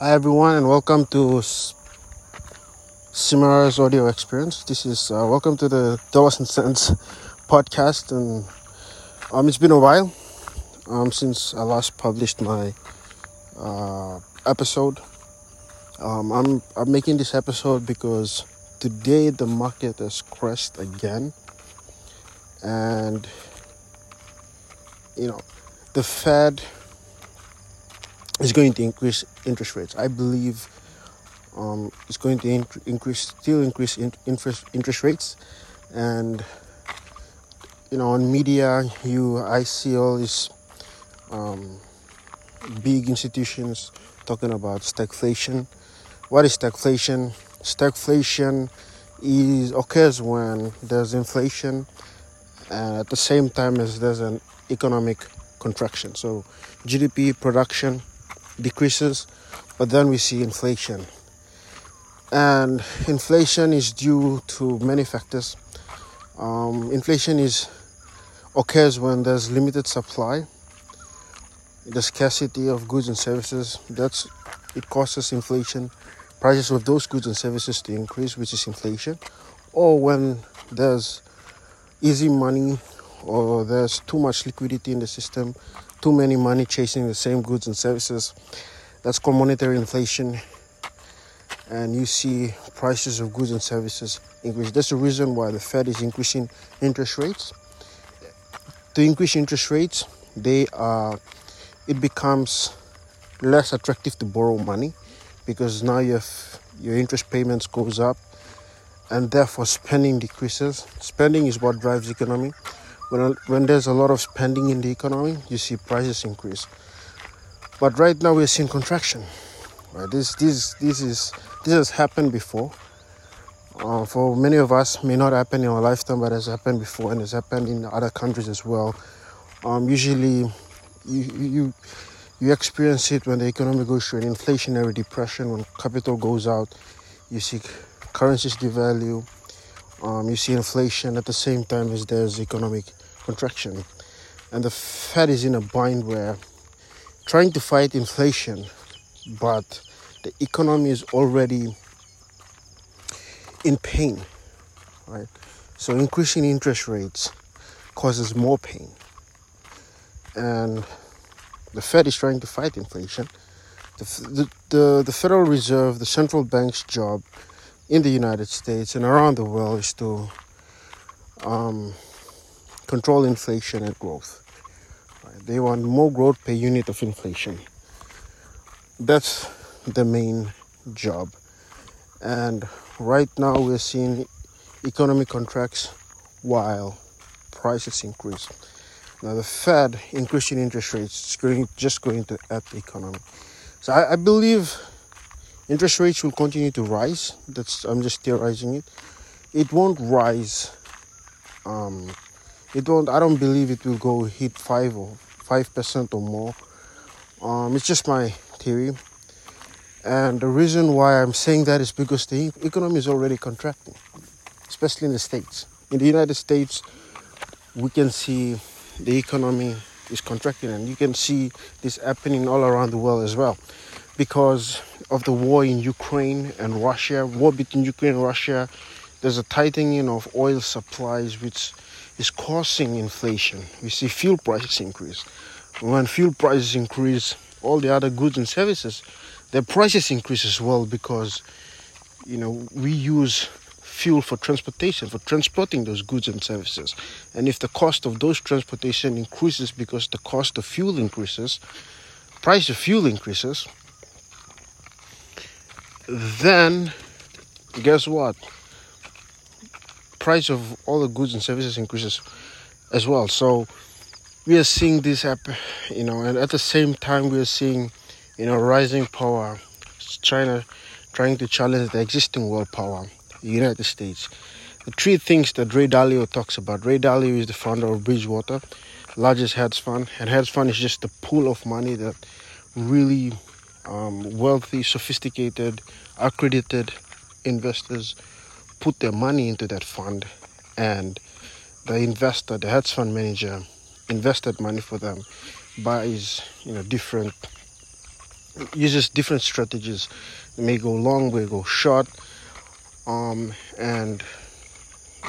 Hi everyone, and welcome to Simara's audio experience. This is uh, welcome to the Dollars and Cents podcast, and um, it's been a while um, since I last published my uh, episode. Um, I'm I'm making this episode because today the market has crashed again, and you know the Fed is going to increase interest rates. I believe um, it's going to increase, still increase in- interest interest rates, and you know on media you I see all these um, big institutions talking about stagflation. What is stagflation? Stagflation is occurs when there's inflation and at the same time as there's an economic contraction. So GDP production decreases, but then we see inflation. And inflation is due to many factors. Um, inflation is occurs when there's limited supply, the scarcity of goods and services. That's it causes inflation. Prices of those goods and services to increase, which is inflation, or when there's easy money or there's too much liquidity in the system too many money chasing the same goods and services. That's called monetary inflation. And you see prices of goods and services increase. That's the reason why the Fed is increasing interest rates. To increase interest rates, they are it becomes less attractive to borrow money because now you have, your interest payments goes up and therefore spending decreases. Spending is what drives economy when, when there's a lot of spending in the economy, you see prices increase. But right now we're seeing contraction. Right? This, this, this, is, this has happened before. Uh, for many of us, may not happen in our lifetime, but has happened before and has happened in other countries as well. Um, usually, you, you you experience it when the economy goes through an inflationary depression, when capital goes out, you see currencies devalue, um, you see inflation at the same time as there's economic contraction. And the Fed is in a bind where trying to fight inflation, but the economy is already in pain, right? So increasing interest rates causes more pain. And the Fed is trying to fight inflation. The, the, the, the Federal Reserve, the central bank's job in the United States and around the world is to um, control inflation and growth. Right? They want more growth per unit of inflation. That's the main job. And right now we're seeing economy contracts while prices increase. Now the Fed increasing interest rates is going, just going to add the economy. So I, I believe interest rates will continue to rise. That's I'm just theorizing it. It won't rise um, it won't i don't believe it will go hit 5 or 5% or more. Um, it's just my theory. And the reason why i'm saying that is because the economy is already contracting especially in the states. In the united states we can see the economy is contracting and you can see this happening all around the world as well. Because of the war in ukraine and russia war between ukraine and russia there's a tightening of oil supplies which is causing inflation. We see fuel prices increase. When fuel prices increase, all the other goods and services, their prices increase as well because you know we use fuel for transportation, for transporting those goods and services. And if the cost of those transportation increases because the cost of fuel increases, price of fuel increases, then guess what? Price of all the goods and services increases as well. So we are seeing this happen, you know, and at the same time we are seeing, you know, rising power, China trying to challenge the existing world power, the United States. The three things that Ray Dalio talks about. Ray Dalio is the founder of Bridgewater, largest hedge fund, and hedge fund is just a pool of money that really um, wealthy, sophisticated, accredited investors put their money into that fund and the investor, the hedge fund manager, invested money for them, buys you know different uses different strategies. They may go long, may go short, um, and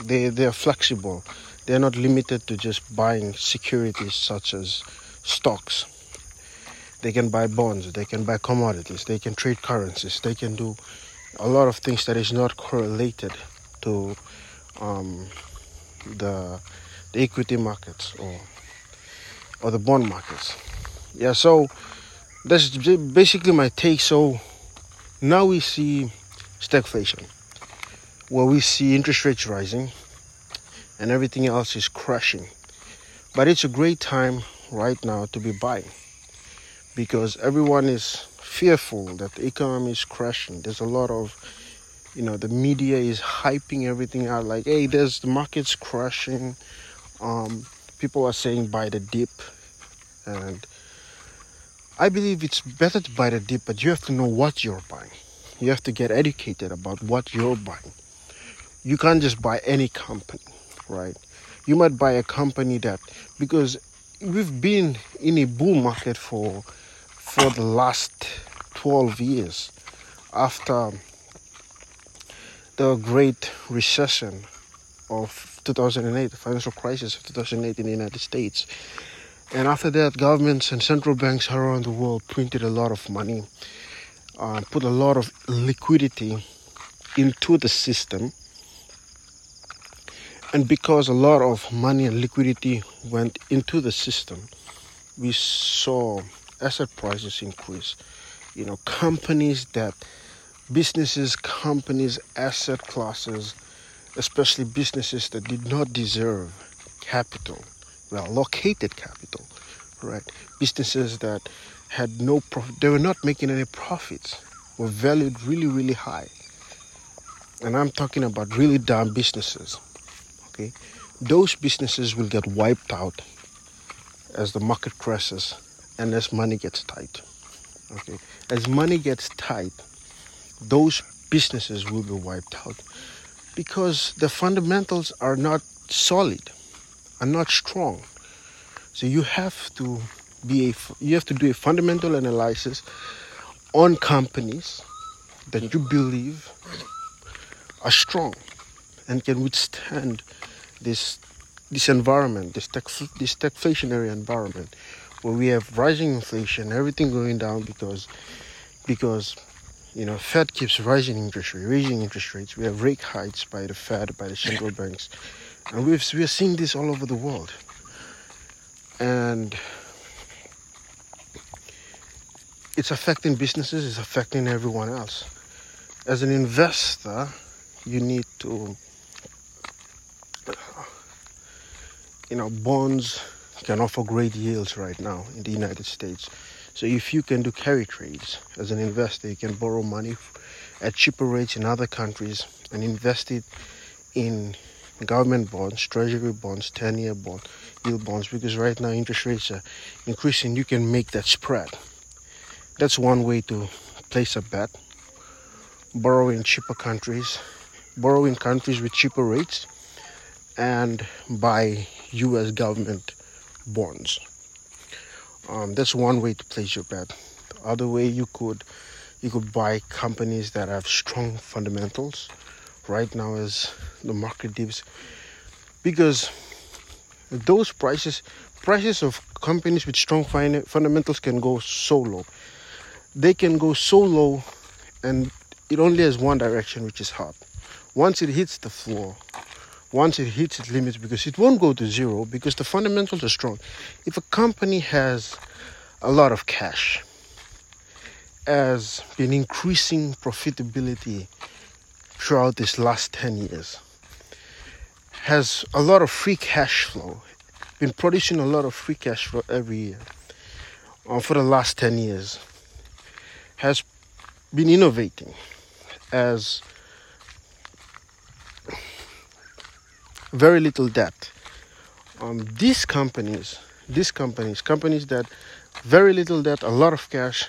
they they are flexible. They are not limited to just buying securities such as stocks. They can buy bonds, they can buy commodities, they can trade currencies, they can do a lot of things that is not correlated to um, the the equity markets or or the bond markets. Yeah, so that's basically my take. So now we see stagflation, where we see interest rates rising and everything else is crashing. But it's a great time right now to be buying because everyone is fearful that the economy is crashing. There's a lot of, you know, the media is hyping everything out like, hey, there's the market's crashing. Um, people are saying buy the dip, and I believe it's better to buy the dip, but you have to know what you're buying. You have to get educated about what you're buying. You can't just buy any company, right? You might buy a company that because we've been in a bull market for for the last 12 years after the great recession of 2008 the financial crisis of 2008 in the united states. And after that governments and central banks around the world printed a lot of money uh, put a lot of liquidity into the system. And because a lot of money and liquidity went into the system we saw asset prices increase. You know, companies that businesses, companies, asset classes, especially businesses that did not deserve capital, well, located capital, right? Businesses that had no profit, they were not making any profits, were valued really, really high. And I'm talking about really dumb businesses, okay? Those businesses will get wiped out as the market crashes and as money gets tight. Okay, as money gets tight, those businesses will be wiped out because the fundamentals are not solid, are not strong. So you have to be a, you have to do a fundamental analysis on companies that you believe are strong and can withstand this this environment, this tech, this deflationary environment where we have rising inflation, everything going down because because you know Fed keeps rising interest rates, raising interest rates. We have rate hikes by the Fed, by the central banks, and we've we're seeing this all over the world. And it's affecting businesses, it's affecting everyone else. As an investor, you need to you know bonds can offer great yields right now in the United States. So if you can do carry trades as an investor, you can borrow money at cheaper rates in other countries and invest it in government bonds, treasury bonds, 10-year bond, yield bonds because right now interest rates are increasing. You can make that spread. That's one way to place a bet. Borrow in cheaper countries, borrow in countries with cheaper rates, and buy U.S. government bonds. Um, that's one way to place your bet. The other way you could you could buy companies that have strong fundamentals. Right now, as the market dips, because those prices prices of companies with strong fundamentals can go so low. They can go so low, and it only has one direction, which is up. Once it hits the floor, once it hits its limits because it won't go to zero because the fundamentals are strong. If a company has a lot of cash, has been increasing profitability throughout this last 10 years, has a lot of free cash flow, been producing a lot of free cash flow every year uh, for the last 10 years, has been innovating, as very little debt. Um, these companies, these companies, companies that very little debt, a lot of cash,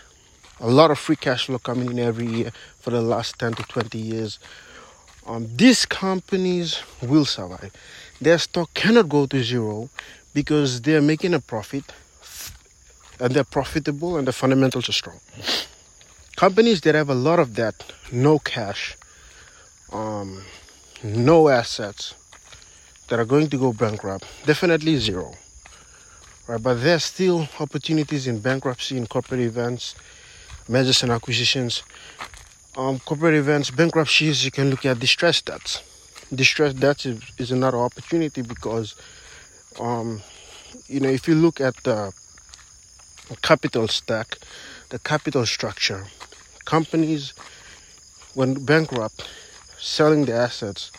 a lot of free cash flow coming in every year for the last 10 to 20 years. Um, these companies will survive. Their stock cannot go to zero because they're making a profit and they're profitable and the fundamentals are strong. companies that have a lot of debt, no cash, um, no assets, that are going to go bankrupt, definitely zero. Right, but there's still opportunities in bankruptcy, in corporate events, mergers and acquisitions. Um, corporate events, bankruptcies, you can look at distressed debts. Distressed debts is, is another opportunity because, um, you know, if you look at the capital stack, the capital structure, companies, when bankrupt, selling the assets,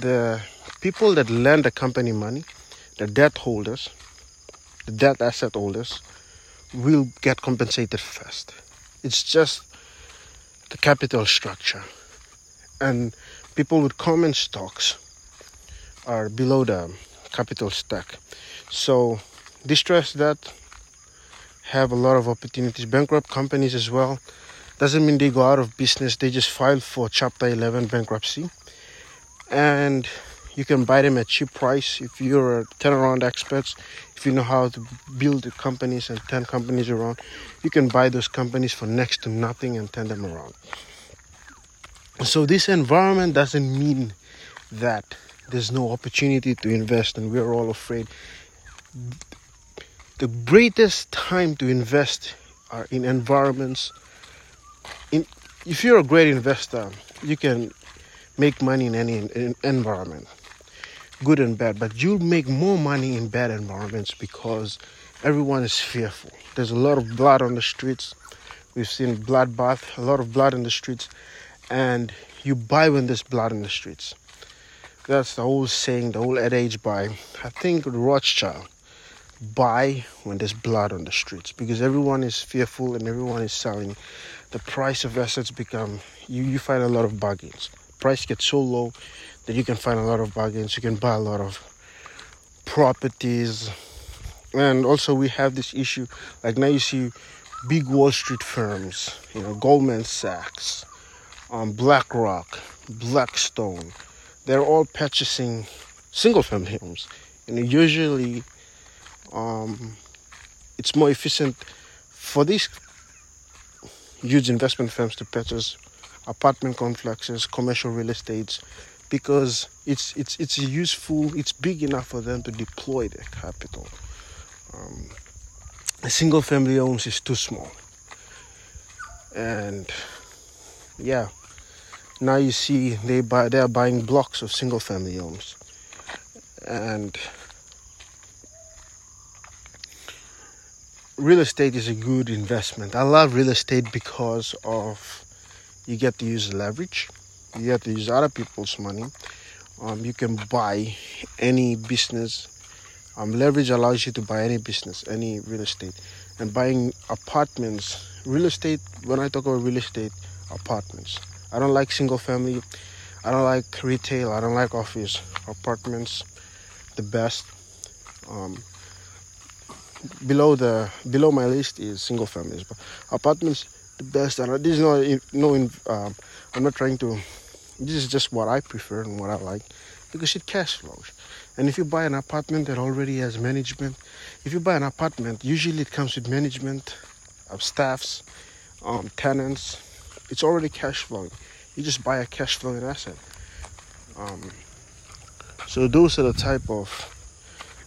the people that lend the company money, the debt holders, the debt asset holders, will get compensated first. It's just the capital structure. And people with common stocks are below the capital stack. So distressed debt have a lot of opportunities. Bankrupt companies as well. Doesn't mean they go out of business. They just file for Chapter 11 bankruptcy. And you can buy them at cheap price if you're a turnaround experts if you know how to build companies and turn companies around. You can buy those companies for next to nothing and turn them around. So this environment doesn't mean that there's no opportunity to invest and we're all afraid. The greatest time to invest are in environments. In if you're a great investor you can make money in any environment good and bad, but you'll make more money in bad environments because everyone is fearful. There's a lot of blood on the streets. We've seen bloodbath, a lot of blood in the streets, and you buy when there's blood in the streets. That's the whole saying, the whole adage by, I think, Rothschild. Buy when there's blood on the streets because everyone is fearful and everyone is selling. The price of assets become, you, you find a lot of bargains. Price gets so low that you can find a lot of bargains. You can buy a lot of properties. And also, we have this issue like now you see big Wall Street firms, you know, Goldman Sachs, um, BlackRock, Blackstone, they're all purchasing single family homes. And usually, um, it's more efficient for these huge investment firms to purchase apartment complexes, commercial real estates, because it's it's it's useful it's big enough for them to deploy their capital. Um, a single family homes is too small. And yeah now you see they buy they are buying blocks of single family homes. And real estate is a good investment. I love real estate because of you get to use leverage you get to use other people's money. Um, you can buy any business. Um, leverage allows you to buy any business, any real estate, and buying apartments. Real estate. When I talk about real estate, apartments. I don't like single family. I don't like retail. I don't like office. Apartments, the best. Um, below the below my list is single families, but apartments the best. And this is not no. Um, I'm not trying to this is just what I prefer and what I like because it cash flows. And if you buy an apartment that already has management, if you buy an apartment, usually it comes with management, of staffs, um, tenants. It's already cash flowing. You just buy a cash flowing asset. Um, so those are the type of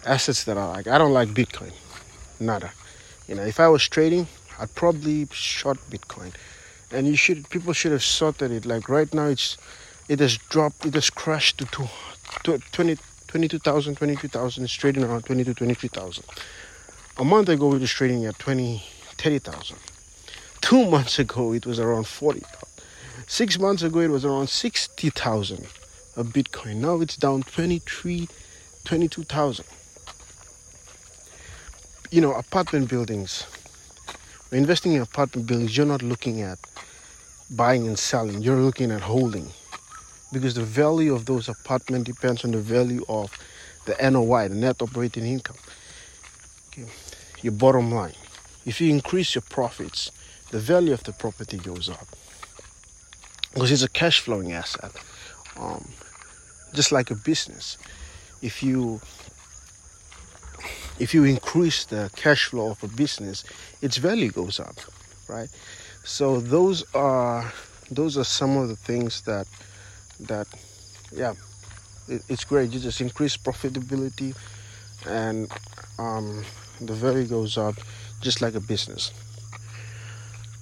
assets that I like. I don't like Bitcoin, nada. You know, if I was trading, I'd probably short Bitcoin, and you should people should have sorted it. Like right now, it's it has dropped, it has crashed to, two, to 20, 22,000, 22,000. It's trading around 22, 23,000. A month ago, it was trading at 20, 30,000. Two months ago, it was around 40,000. Six months ago, it was around 60,000 of Bitcoin. Now it's down 23, 22,000. You know, apartment buildings. When investing in apartment buildings, you're not looking at buying and selling, you're looking at holding because the value of those apartments depends on the value of the NOI, the net operating income. Okay. Your bottom line. If you increase your profits, the value of the property goes up because it's a cash flowing asset. Um, just like a business, if you if you increase the cash flow of a business, its value goes up, right? So those are those are some of the things that that yeah it, it's great. You just increase profitability and um, the value goes up just like a business.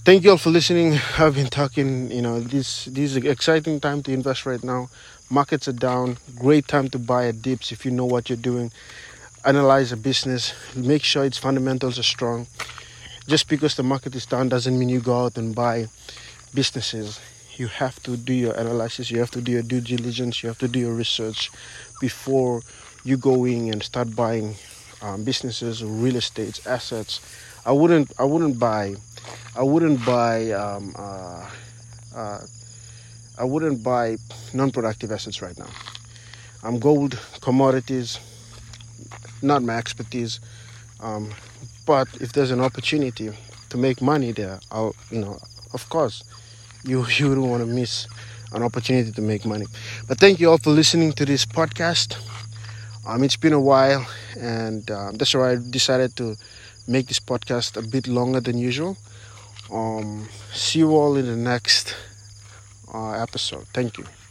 Thank you all for listening. I've been talking you know this this is an exciting time to invest right now. Markets are down. Great time to buy at dips if you know what you're doing analyze a business make sure its fundamentals are strong. Just because the market is down doesn't mean you go out and buy businesses. You have to do your analysis you have to do your due diligence you have to do your research before you go in and start buying um, businesses real estate assets. I wouldn't i wouldn't buy i wouldn't buy um, uh, uh, i wouldn't buy non-productive assets right now. I'm gold commodities not my expertise um, but if there's an opportunity to make money there i'll you know of course you you wouldn't want to miss an opportunity to make money. But thank you all for listening to this podcast. Um, it's been a while and um, that's why i decided to make this podcast a bit longer than usual. Um, see you all in the next uh, episode. Thank you